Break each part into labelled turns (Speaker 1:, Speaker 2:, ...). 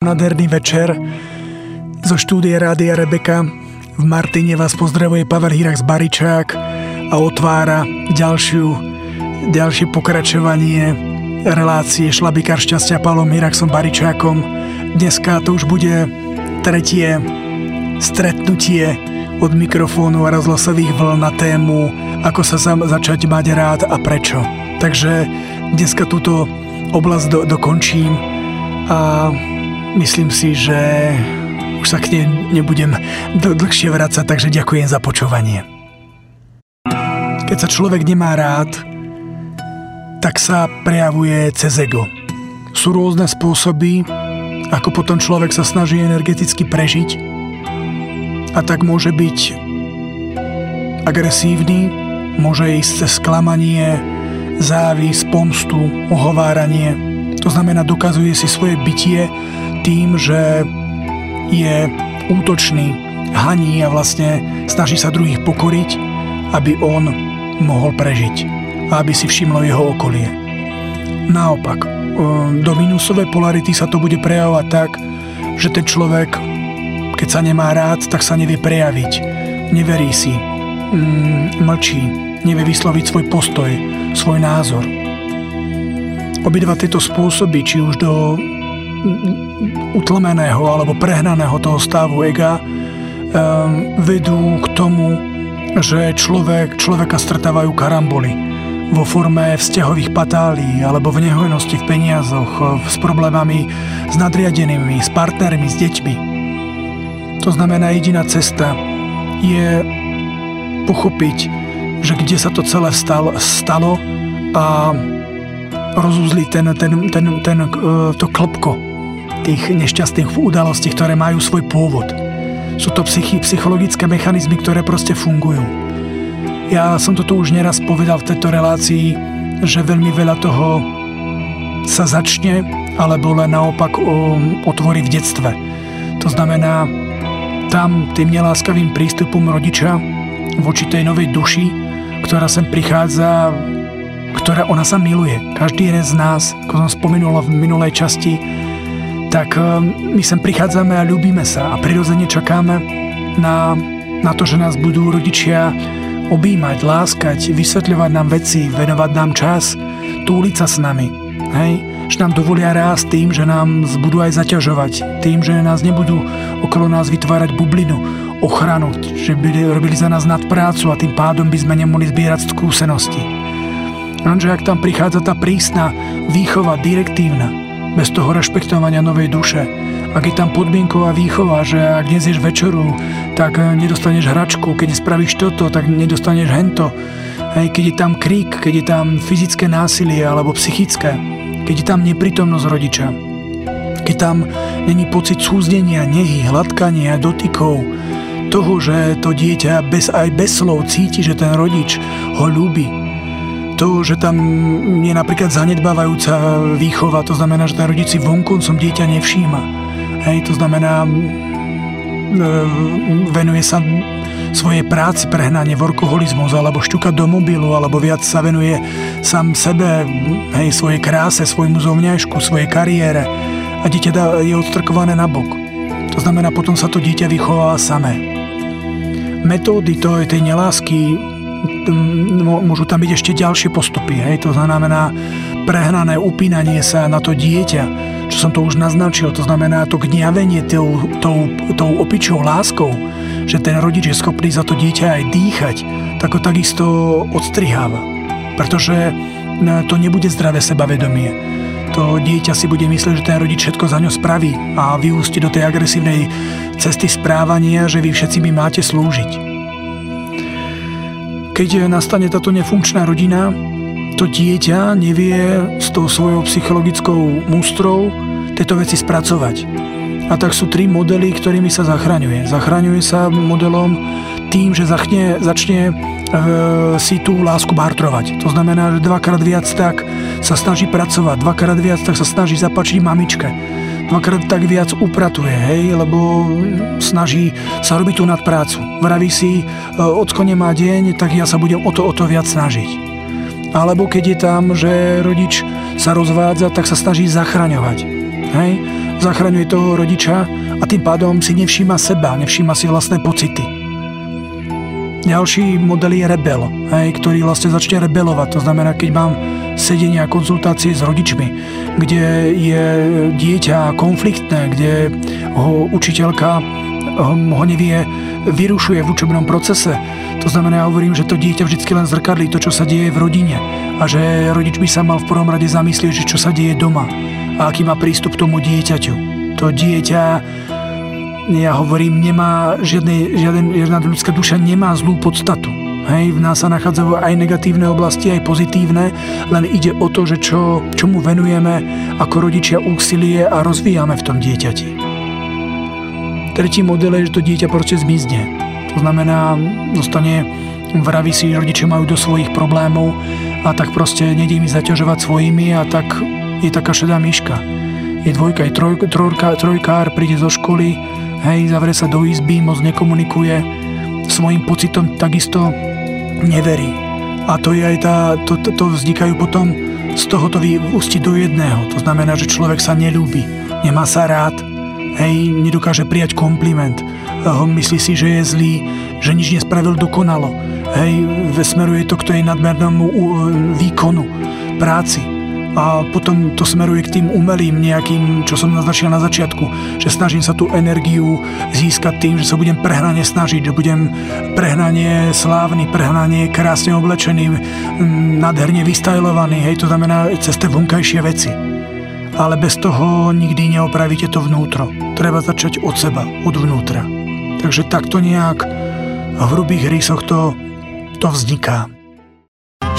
Speaker 1: Nádherný večer zo štúdie Rádia Rebeka. V Martine vás pozdravuje Pavel Hirax Baričák a otvára ďalšiu, ďalšie pokračovanie relácie Šlabikár šťastia Pavlom Hiraxom Baričákom. Dneska to už bude tretie stretnutie od mikrofónu a rozhlasových vln na tému ako sa za, začať mať rád a prečo. Takže dneska túto oblasť do, dokončím a myslím si, že už sa k nej nebudem dl- dlhšie vrácať, takže ďakujem za počúvanie. Keď sa človek nemá rád, tak sa prejavuje cez ego. Sú rôzne spôsoby, ako potom človek sa snaží energeticky prežiť a tak môže byť agresívny, môže ísť cez sklamanie, závis, pomstu, ohováranie. To znamená, dokazuje si svoje bytie tým, že je útočný, haní a vlastne snaží sa druhých pokoriť, aby on mohol prežiť a aby si všimlo jeho okolie. Naopak, do minusovej polarity sa to bude prejavovať tak, že ten človek, keď sa nemá rád, tak sa nevie prejaviť, neverí si, mm, mlčí, nevie vysloviť svoj postoj, svoj názor. Obidva tieto spôsoby, či už do utlmeného alebo prehnaného toho stavu ega vedú k tomu, že človek, človeka stretávajú karamboly vo forme vzťahových patálí alebo v nehojnosti v peniazoch, s problémami s nadriadenými, s partnermi, s deťmi. To znamená, jediná cesta je pochopiť, že kde sa to celé stalo, stalo a rozuzliť ten, ten, ten, ten, e, to klopko tých nešťastných udalostí, ktoré majú svoj pôvod. Sú to psychi, psychologické mechanizmy, ktoré proste fungujú. Ja som to tu už neraz povedal v tejto relácii, že veľmi veľa toho sa začne, alebo len naopak otvorí v detstve. To znamená, tam tým neláskavým prístupom rodiča voči tej novej duši, ktorá sem prichádza, ktorá ona sa miluje. Každý jeden z nás, ako som spomenul v minulej časti, tak eh, my sem prichádzame a ľúbime sa a prirodzene čakáme na, na to, že nás budú rodičia objímať, láskať, vysvetľovať nám veci, venovať nám čas, túliť sa s nami. Hej? Že nám dovolia rásť tým, že nám budú aj zaťažovať, tým, že nás nebudú okolo nás vytvárať bublinu, ochranu, že by robili za nás nadprácu a tým pádom by sme nemohli zbierať skúsenosti. Lenže ak tam prichádza tá prísna výchova, direktívna, bez toho rešpektovania novej duše. Ak je tam podmienková výchova, že ak nezješ večeru, tak eh, nedostaneš hračku, keď spravíš toto, tak nedostaneš hento. Hej, keď je tam krík, keď je tam fyzické násilie alebo psychické, keď je tam neprítomnosť rodiča, keď tam není pocit súzdenia, nehy, hladkania, dotykov, toho, že to dieťa bez, aj bez slov cíti, že ten rodič ho ľúbi, to, že tam je napríklad zanedbávajúca výchova, to znamená, že ten rodič si vonkoncom dieťa nevšíma. Hej, to znamená, venuje sa svojej práci prehnanie, workoholizmus, alebo šťuka do mobilu, alebo viac sa venuje sám sebe, hej, svojej kráse, svojmu zovňajšku, svojej kariére a dieťa je odstrkované na bok. To znamená, potom sa to dieťa vychová samé. Metódy to, tej nelásky môžu tam byť ešte ďalšie postupy. Hej? To znamená prehnané upínanie sa na to dieťa, čo som to už naznačil, to znamená to gňavenie tou, tou, tou opičou láskou, že ten rodič je schopný za to dieťa aj dýchať, tak ho takisto odstriháva. Pretože to nebude zdravé sebavedomie. To dieťa si bude myslieť, že ten rodič všetko za ňo spraví a vyústi do tej agresívnej cesty správania, že vy všetci mi máte slúžiť. Keď nastane táto nefunkčná rodina, to dieťa nevie s tou svojou psychologickou mústrou tieto veci spracovať. A tak sú tri modely, ktorými sa zachraňuje. Zachraňuje sa modelom tým, že začne, začne e, si tú lásku bartrovať. To znamená, že dvakrát viac tak sa snaží pracovať, dvakrát viac tak sa snaží zapačiť mamičke dvakrát tak viac upratuje, hej, lebo snaží sa robiť tú nadprácu. Vraví si, e, ocko nemá deň, tak ja sa budem o to, o to viac snažiť. Alebo keď je tam, že rodič sa rozvádza, tak sa snaží zachraňovať. Hej? zachraňuje toho rodiča a tým pádom si nevšíma seba, nevšíma si vlastné pocity. Ďalší model je rebel, hej, ktorý vlastne začne rebelovať. To znamená, keď mám sedenia a konzultácie s rodičmi, kde je dieťa konfliktné, kde ho učiteľka ho nevie, vyrušuje v učebnom procese. To znamená, ja hovorím, že to dieťa vždy len zrkadlí to, čo sa deje v rodine a že rodič by sa mal v prvom rade zamyslieť, že čo sa deje doma a aký má prístup tomu dieťaťu. To dieťa ja hovorím, nemá žiadne, žiaden, žiadna ľudská duša nemá zlú podstatu. Hej, v nás sa nachádzajú aj negatívne oblasti, aj pozitívne, len ide o to, že čo, čo mu venujeme ako rodičia úsilie a rozvíjame v tom dieťati. Tretí model je, že to dieťa proste zmizne. To znamená, zostane vraví si, rodičia majú do svojich problémov a tak proste nedej mi zaťažovať svojimi a tak je taká šedá myška. Je dvojka, je troj, trojka, trojkár, príde zo školy, hej, zavrie sa do izby, moc nekomunikuje, svojim pocitom takisto neverí. A to je aj tá, to, to, to vznikajú potom, z toho to vyústi do jedného. To znamená, že človek sa nelúbi, nemá sa rád, hej, nedokáže prijať kompliment, myslí si, že je zlý, že nič nespravil dokonalo, hej, smeruje to k tej nadmernému výkonu, práci a potom to smeruje k tým umelým nejakým, čo som naznačil na začiatku, že snažím sa tú energiu získať tým, že sa budem prehnane snažiť, že budem prehnanie slávny, prehnanie krásne oblečený, nádherne vystajlovaný, hej, to znamená cez tie vonkajšie veci. Ale bez toho nikdy neopravíte to vnútro. Treba začať od seba, od vnútra. Takže takto nejak v hrubých rysoch to, to vzniká.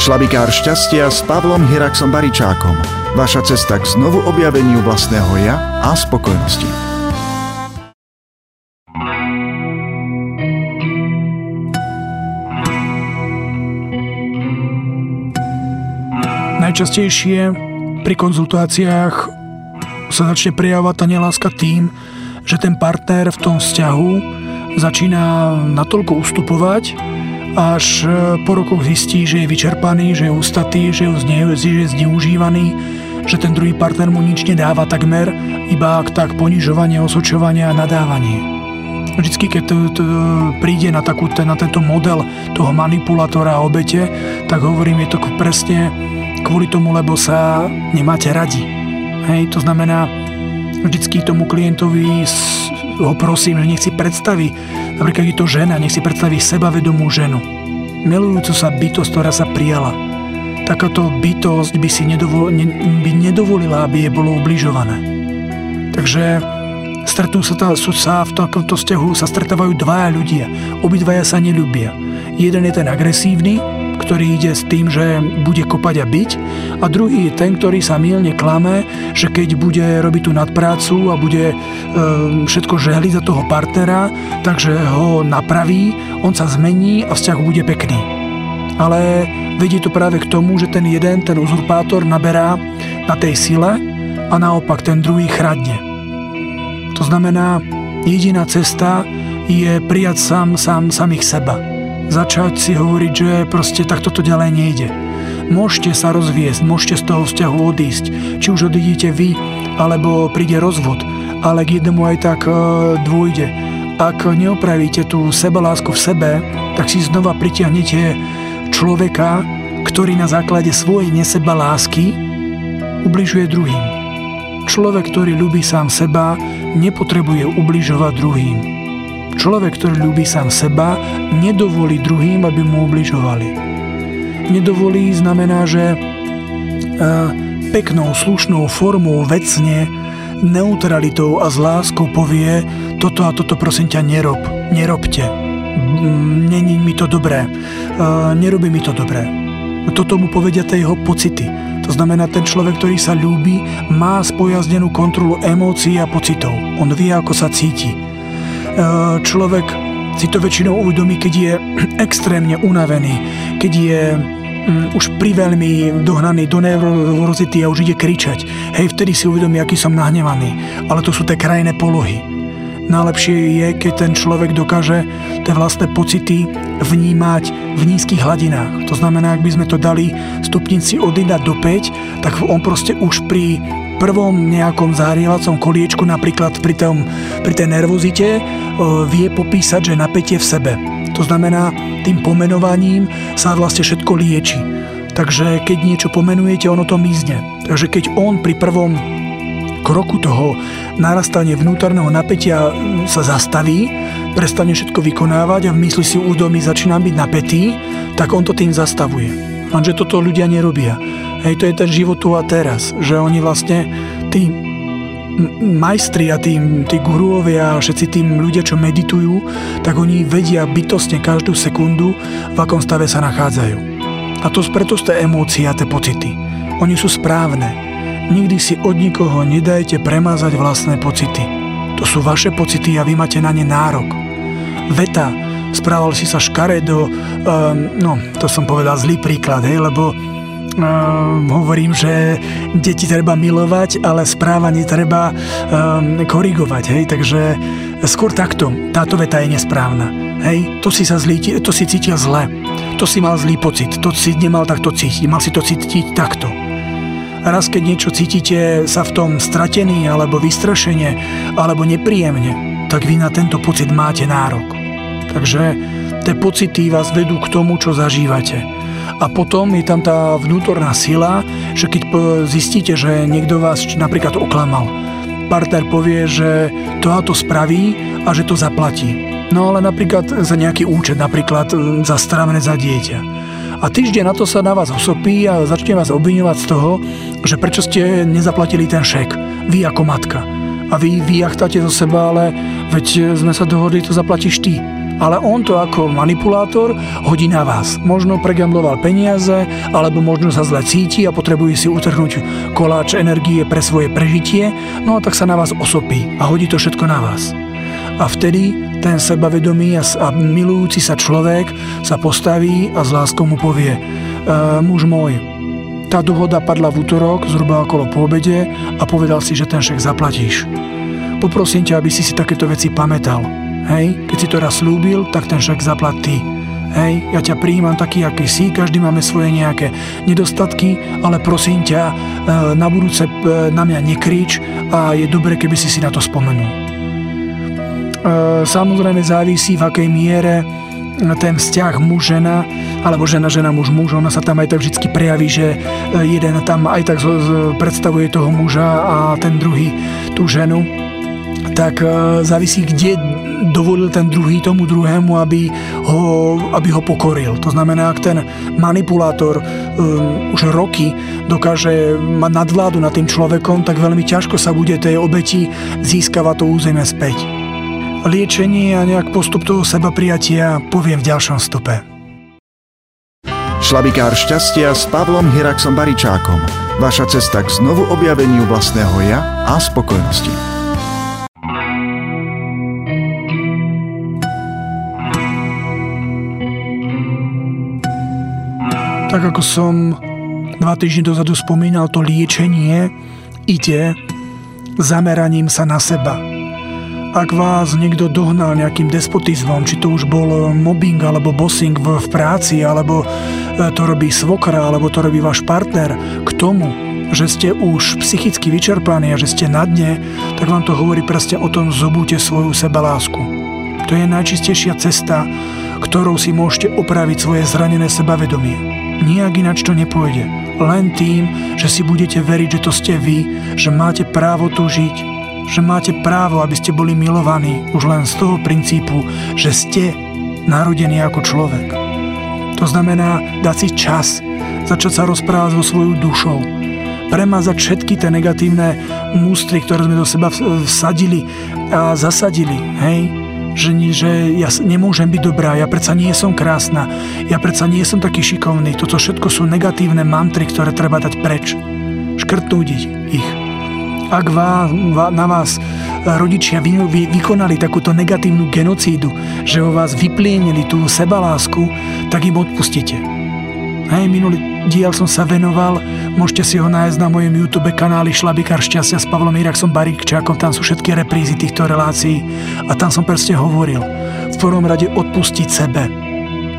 Speaker 2: Šlabikár šťastia s Pavlom Hiraxom Baričákom. Vaša cesta k znovu objaveniu vlastného ja a spokojnosti.
Speaker 1: Najčastejšie pri konzultáciách sa začne prejavovať tá neláska tým, že ten partner v tom vzťahu začína natoľko ustupovať, až e, po rokoch zistí, že je vyčerpaný, že je ústatý, že zne, je zneužívaný, že ten druhý partner mu nič nedáva takmer, iba tak ponižovanie, osočovanie a nadávanie. Vždycky, keď to, to príde na, takú, na tento model toho manipulátora a obete, tak hovorím, je to presne kvôli tomu, lebo sa nemáte radi. Hej, to znamená, vždycky tomu klientovi ho prosím, že nech si predstaví, napríklad je to žena, nech si predstaví sebavedomú ženu. Milujúcu sa bytosť, ktorá sa prijala. Takáto bytosť by si nedovol, ne, by nedovolila, aby je bolo ubližované. Takže stretnú sa, tá, sa v takomto vzťahu sa stretávajú dvaja ľudia. Obidvaja sa nelúbia. Jeden je ten agresívny, ktorý ide s tým, že bude kopať a byť a druhý je ten, ktorý sa milne klame, že keď bude robiť tú nadprácu a bude e, všetko žehliť za toho partnera, takže ho napraví, on sa zmení a vzťah bude pekný. Ale vedie to práve k tomu, že ten jeden, ten uzurpátor naberá na tej sile a naopak ten druhý chradne. To znamená, jediná cesta je prijať sám, sám samých seba začať si hovoriť, že proste takto to ďalej nejde. Môžete sa rozviesť, môžete z toho vzťahu odísť, či už odídete vy, alebo príde rozvod, ale k jednému aj tak e, dôjde. Ak neopravíte tú sebalásku v sebe, tak si znova pritiahnete človeka, ktorý na základe svojej nesebalásky ubližuje druhým. Človek, ktorý ľubí sám seba, nepotrebuje ubližovať druhým. Človek, ktorý ľúbi sám seba, nedovolí druhým, aby mu ubližovali. Nedovolí znamená, že e, peknou, slušnou formou, vecne, neutralitou a s láskou povie toto a toto prosím ťa nerob, nerobte. Není mi to dobré, e, nerobí mi to dobré. Toto mu povedia tie jeho pocity. To znamená, ten človek, ktorý sa ľúbi, má spojazdenú kontrolu emócií a pocitov. On vie, ako sa cíti človek si to väčšinou uvedomí, keď je extrémne unavený, keď je um, už priveľmi dohnaný do neurozity a už ide kričať. Hej, vtedy si uvedomí, aký som nahnevaný. Ale to sú tie krajné polohy. Najlepšie je, keď ten človek dokáže tie vlastné pocity vnímať v nízkych hladinách. To znamená, ak by sme to dali stupnici od 1 do 5, tak on proste už pri prvom nejakom zahrievacom koliečku, napríklad pri, tom, pri tej nervozite, e, vie popísať, že napätie v sebe. To znamená, tým pomenovaním sa vlastne všetko lieči. Takže keď niečo pomenujete, ono to mizne. Takže keď on pri prvom kroku toho narastania vnútorného napätia sa zastaví, prestane všetko vykonávať a v mysli si uvedomí, začína byť napätý, tak on to tým zastavuje. Lenže toto ľudia nerobia. Hej, to je ten život tu a teraz, že oni vlastne, tí majstri a tí, tí guruovia a všetci tým ľudia, čo meditujú, tak oni vedia bytostne každú sekundu, v akom stave sa nachádzajú. A to preto sú tie emócie a tie pocity. Oni sú správne. Nikdy si od nikoho nedajte premázať vlastné pocity. To sú vaše pocity a vy máte na ne nárok. Veta, správal si sa škaredo, um, no, to som povedal zlý príklad, hej, lebo um, hovorím, že deti treba milovať, ale správanie treba um, korigovať, hej, takže skôr takto, táto veta je nesprávna. Hej, to si sa zlý, to si cítil zle, to si mal zlý pocit, to si nemal takto cítiť, mal si to cítiť takto raz keď niečo cítite sa v tom stratený alebo vystrašenie alebo nepríjemne, tak vy na tento pocit máte nárok. Takže tie pocity vás vedú k tomu, čo zažívate. A potom je tam tá vnútorná sila, že keď zistíte, že niekto vás napríklad oklamal, partner povie, že to a to spraví a že to zaplatí. No ale napríklad za nejaký účet, napríklad za strávené za dieťa a týždeň na to sa na vás osopí a začne vás obviňovať z toho, že prečo ste nezaplatili ten šek, vy ako matka. A vy vyjachtáte zo seba, ale veď sme sa dohodli, to zaplatíš ty. Ale on to ako manipulátor hodí na vás. Možno pregambloval peniaze, alebo možno sa zle cíti a potrebuje si utrhnúť koláč energie pre svoje prežitie, no a tak sa na vás osopí a hodí to všetko na vás. A vtedy ten sebavedomý a milujúci sa človek sa postaví a s láskou mu povie e, muž môj, tá dohoda padla v útorok, zhruba okolo po a povedal si, že ten šek zaplatíš. Poprosím ťa, aby si si takéto veci pamätal. Hej, keď si to raz slúbil, tak ten šek zaplat ty. Hej, ja ťa prijímam taký, aký si, každý máme svoje nejaké nedostatky, ale prosím ťa, e, na budúce e, na mňa nekrič a je dobre, keby si si na to spomenul. E, samozrejme závisí v akej miere ten vzťah muž-žena, alebo žena-žena muž-muž, ona sa tam aj tak vždy prejaví, že jeden tam aj tak predstavuje toho muža a ten druhý tú ženu. Tak závisí, kde dovolil ten druhý tomu druhému, aby ho, aby ho pokoril. To znamená, ak ten manipulátor um, už roky dokáže mať nadvládu nad tým človekom, tak veľmi ťažko sa bude tej obeti získavať to územie späť liečenie a nejak postup toho seba prijatia poviem v ďalšom stupe.
Speaker 2: Šlabikár šťastia s Pavlom Hiraxom Baričákom. Vaša cesta k znovu objaveniu vlastného ja a spokojnosti.
Speaker 1: Tak ako som dva týždne dozadu spomínal, to liečenie ide zameraním sa na seba ak vás niekto dohnal nejakým despotizmom, či to už bol mobbing alebo bossing v, v práci, alebo e, to robí svokra, alebo to robí váš partner, k tomu, že ste už psychicky vyčerpaní a že ste na dne, tak vám to hovorí presne o tom, zobúte svoju sebalásku. To je najčistejšia cesta, ktorou si môžete opraviť svoje zranené sebavedomie. Nijak ináč to nepôjde. Len tým, že si budete veriť, že to ste vy, že máte právo tu žiť, že máte právo, aby ste boli milovaní už len z toho princípu, že ste narodení ako človek. To znamená dať si čas, začať sa rozprávať so svojou dušou, premazať všetky tie negatívne mústry, ktoré sme do seba vsadili a zasadili, hej? Že, že ja nemôžem byť dobrá, ja predsa nie som krásna, ja predsa nie som taký šikovný. Toto všetko sú negatívne mantry, ktoré treba dať preč. Škrtnúť ich ak vás, na vás rodičia vy, vy, vykonali takúto negatívnu genocídu, že o vás vyplienili tú sebalásku, tak im odpustite. Hej, minulý diel som sa venoval, môžete si ho nájsť na mojom YouTube kanáli Šlabikár šťastia s Pavlom Iraksom Barikčákom, tam sú všetky reprízy týchto relácií a tam som presne hovoril, v prvom rade odpustiť sebe.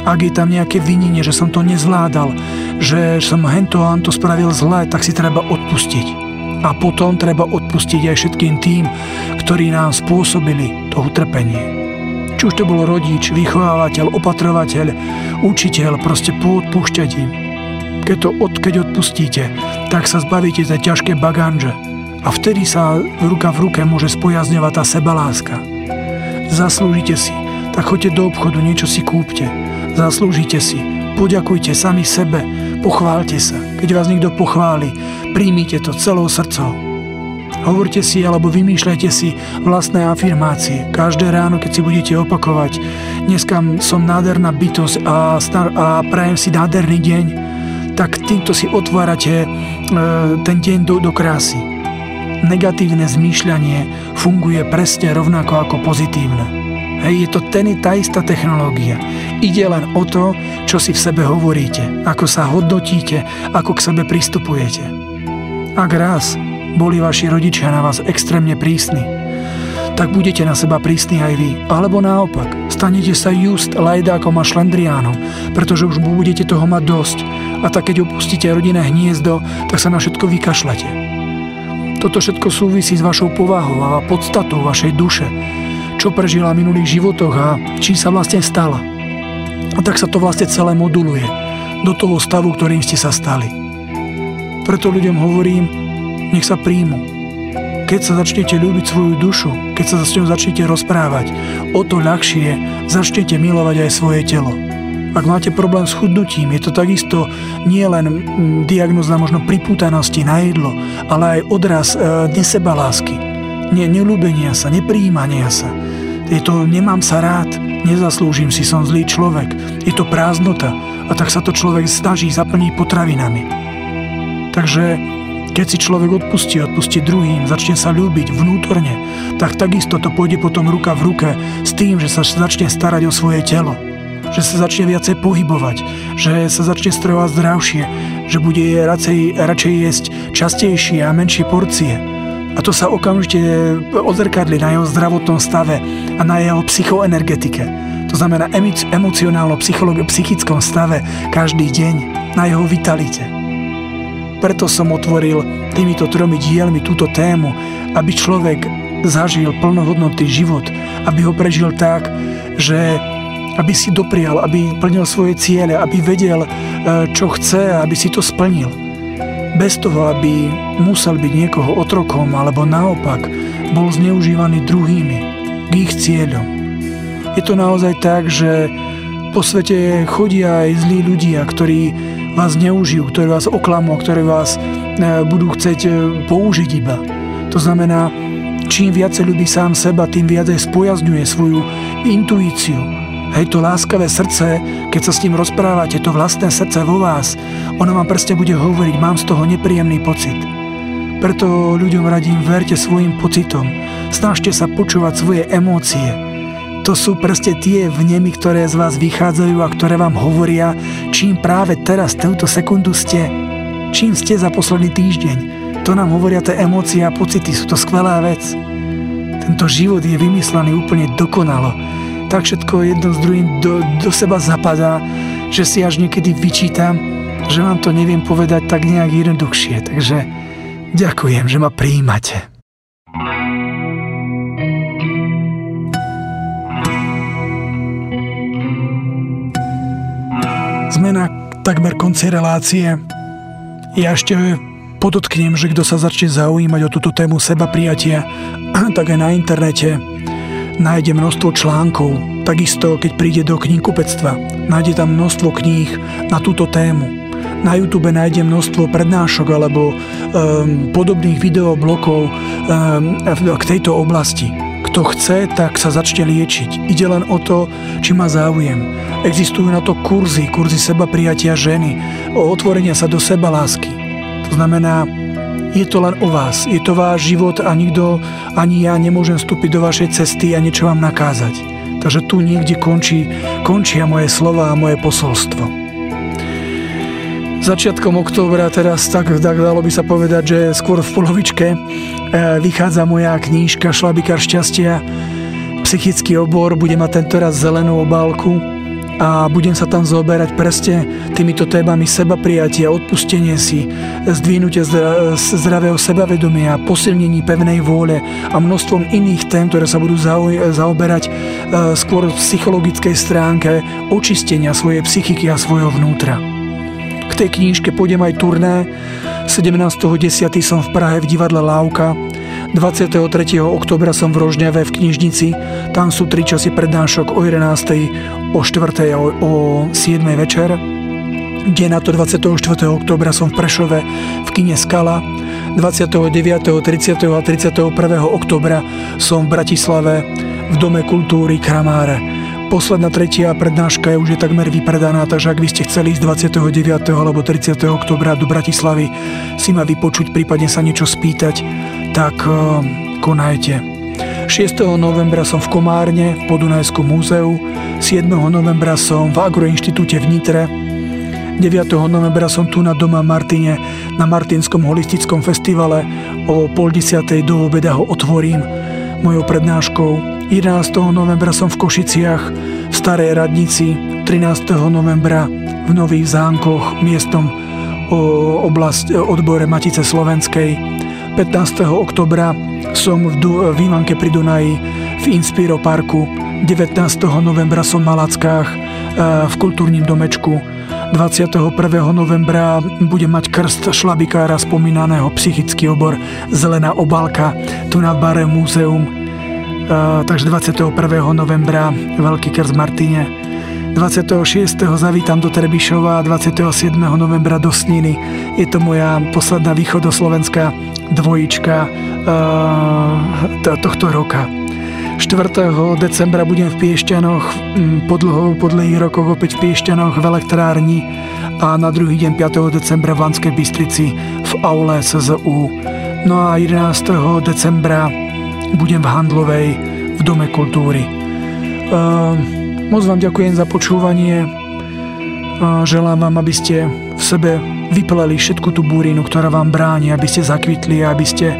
Speaker 1: Ak je tam nejaké vinenie, že som to nezvládal, že som hento a to spravil zle, tak si treba odpustiť A potom treba odpustiť aj všetkým tým, ktorí nám spôsobili to utrpenie. Či už to bol rodič, vychovávateľ, opatrovateľ, učiteľ, proste poodpúšťať im. Keď to od, keď odpustíte, tak sa zbavíte tej ťažké baganže. A vtedy sa ruka v ruke môže spojazňovať tá sebaláska. Zaslúžite si, tak choďte do obchodu, niečo si kúpte. Zaslúžite si, poďakujte sami sebe, pochválte sa. Keď vás niekto pochváli, príjmite to celou srdcou. Hovorte si alebo vymýšľajte si vlastné afirmácie. Každé ráno, keď si budete opakovať, dneska som nádherná bytosť a, star- a prajem si nádherný deň, tak týmto si otvárate e, ten deň do, do krásy. Negatívne zmýšľanie funguje presne rovnako ako pozitívne. Hej, je to ten, tá istá technológia. Ide len o to, čo si v sebe hovoríte, ako sa hodnotíte, ako k sebe pristupujete. Ak raz boli vaši rodičia na vás extrémne prísni, tak budete na seba prísni aj vy. Alebo naopak, stanete sa just lajdákom a šlendriánom, pretože už budete toho mať dosť. A tak keď opustíte rodinné hniezdo, tak sa na všetko vykašľate. Toto všetko súvisí s vašou povahou a podstatou vašej duše, čo prežila v minulých životoch a čím sa vlastne stala. A tak sa to vlastne celé moduluje do toho stavu, ktorým ste sa stali. Preto ľuďom hovorím, nech sa príjmu. Keď sa začnete ľúbiť svoju dušu, keď sa s ňou začnete rozprávať, o to ľahšie začnete milovať aj svoje telo. Ak máte problém s chudnutím, je to takisto nie len mm, diagnoza možno pripútanosti na jedlo, ale aj odraz e, nesebalásky, ne, nelúbenia sa, nepríjmania sa. Je to nemám sa rád, nezaslúžim si, som zlý človek. Je to prázdnota a tak sa to človek snaží zaplniť potravinami. Takže keď si človek odpustí, odpustí druhým, začne sa ľúbiť vnútorne, tak takisto to pôjde potom ruka v ruke s tým, že sa začne starať o svoje telo že sa začne viacej pohybovať, že sa začne strojovať zdravšie, že bude radšej, radšej jesť častejšie a menšie porcie a to sa okamžite odzrkadli na jeho zdravotnom stave a na jeho psychoenergetike. To znamená emocionálno psychickom stave každý deň, na jeho vitalite. Preto som otvoril týmito tromi dielmi túto tému, aby človek zažil plnohodnotný život, aby ho prežil tak, že aby si doprial, aby plnil svoje ciele, aby vedel, eh, čo chce, aby si to splnil bez toho, aby musel byť niekoho otrokom alebo naopak bol zneužívaný druhými k ich cieľom. Je to naozaj tak, že po svete chodia aj zlí ľudia, ktorí vás neužijú, ktorí vás oklamú, ktorí vás e, budú chcieť e, použiť iba. To znamená, čím viacej ľubí sám seba, tým viacej spojazňuje svoju intuíciu, Hej, to láskavé srdce, keď sa s ním rozprávate, to vlastné srdce vo vás, ono vám prste bude hovoriť, mám z toho nepríjemný pocit. Preto ľuďom radím, verte svojim pocitom, snažte sa počúvať svoje emócie. To sú prste tie vnemy, ktoré z vás vychádzajú a ktoré vám hovoria, čím práve teraz, túto sekundu ste, čím ste za posledný týždeň. To nám hovoria tie emócie a pocity, sú to skvelá vec. Tento život je vymyslený úplne dokonalo tak všetko jedno s druhým do, do seba zapadá, že si až niekedy vyčítam, že vám to neviem povedať tak nejak jednoduchšie. Takže ďakujem, že ma prijímate. Sme na takmer konci relácie. Ja ešte podotknem, že kto sa začne zaujímať o túto tému seba prijatia, tak aj na internete nájde množstvo článkov, takisto keď príde do knihkupectva, nájde tam množstvo kníh na túto tému. Na YouTube nájde množstvo prednášok alebo um, podobných videoblokov um, k tejto oblasti. Kto chce, tak sa začne liečiť. Ide len o to, či má záujem. Existujú na to kurzy, kurzy seba prijatia ženy, o otvorenia sa do seba lásky. To znamená, je to len o vás, je to váš život a nikto, ani ja nemôžem vstúpiť do vašej cesty a niečo vám nakázať. Takže tu niekde končí, končia moje slova a moje posolstvo. Začiatkom októbra teraz tak, tak dalo by sa povedať, že skôr v polovičke e, vychádza moja knížka Šlabikár šťastia. Psychický obor bude mať tento raz zelenú obálku a budem sa tam zoberať presne týmito témami seba prijatia, odpustenie si, zdvihnutie zdravého sebavedomia, posilnení pevnej vôle a množstvom iných tém, ktoré sa budú zaoberať e, skôr v psychologickej stránke očistenia svojej psychiky a svojho vnútra. K tej knížke pôjdem aj turné. 17.10. som v Prahe v divadle Lávka 23. oktobra som v Rožňave v knižnici. Tam sú tri časy prednášok o 11. o 4. a o 7. večer. Deň na to 24. oktobra som v Prešove v kine Skala. 29., 30. a 31. oktobra som v Bratislave v Dome kultúry Kramáre. Posledná tretia prednáška je už je takmer vypredaná, takže ak by ste chceli ísť 29. alebo 30. oktobra do Bratislavy si ma vypočuť, prípadne sa niečo spýtať, tak uh, konajte. 6. novembra som v Komárne v Podunajskom múzeu, 7. novembra som v Agroinštitúte v Nitre, 9. novembra som tu na Doma Martine na Martinskom holistickom festivale. O pol desiatej do obeda ho otvorím mojou prednáškou. 11. novembra som v Košiciach, v Starej Radnici, 13. novembra v Nových Zánkoch, miestom oblasť odbore Matice Slovenskej. 15. oktobra som v, du- v Ivanke pri Dunaji v Inspiro parku. 19. novembra som v Malackách e, v kultúrnym domečku. 21. novembra budem mať krst šlabikára spomínaného psychický obor Zelená obalka tu na Bare Múzeum. Takže 21. novembra Veľký krst Martine. 26. zavítam do Trebišova a 27. novembra do Sniny. Je to moja posledná východoslovenská dvojička tohto roka. 4. decembra budem v Piešťanoch, po, dlho, po dlhých rokoch opäť v Piešťanoch v elektrárni a na druhý deň 5. decembra v Lanskej Bystrici v aule SZU. No a 11. decembra budem v Handlovej v Dome kultúry. Uh, Moc vám ďakujem za počúvanie. Želám vám, aby ste v sebe vypleli všetku tú búrinu, ktorá vám bráni, aby ste zakvitli aby ste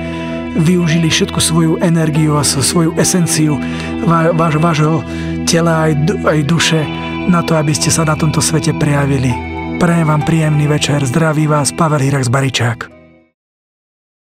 Speaker 1: využili všetku svoju energiu a svoju esenciu váš, vášho tela aj, aj duše na to, aby ste sa na tomto svete prejavili. Prajem vám príjemný večer. Zdraví vás Pavel Hirax Baričák.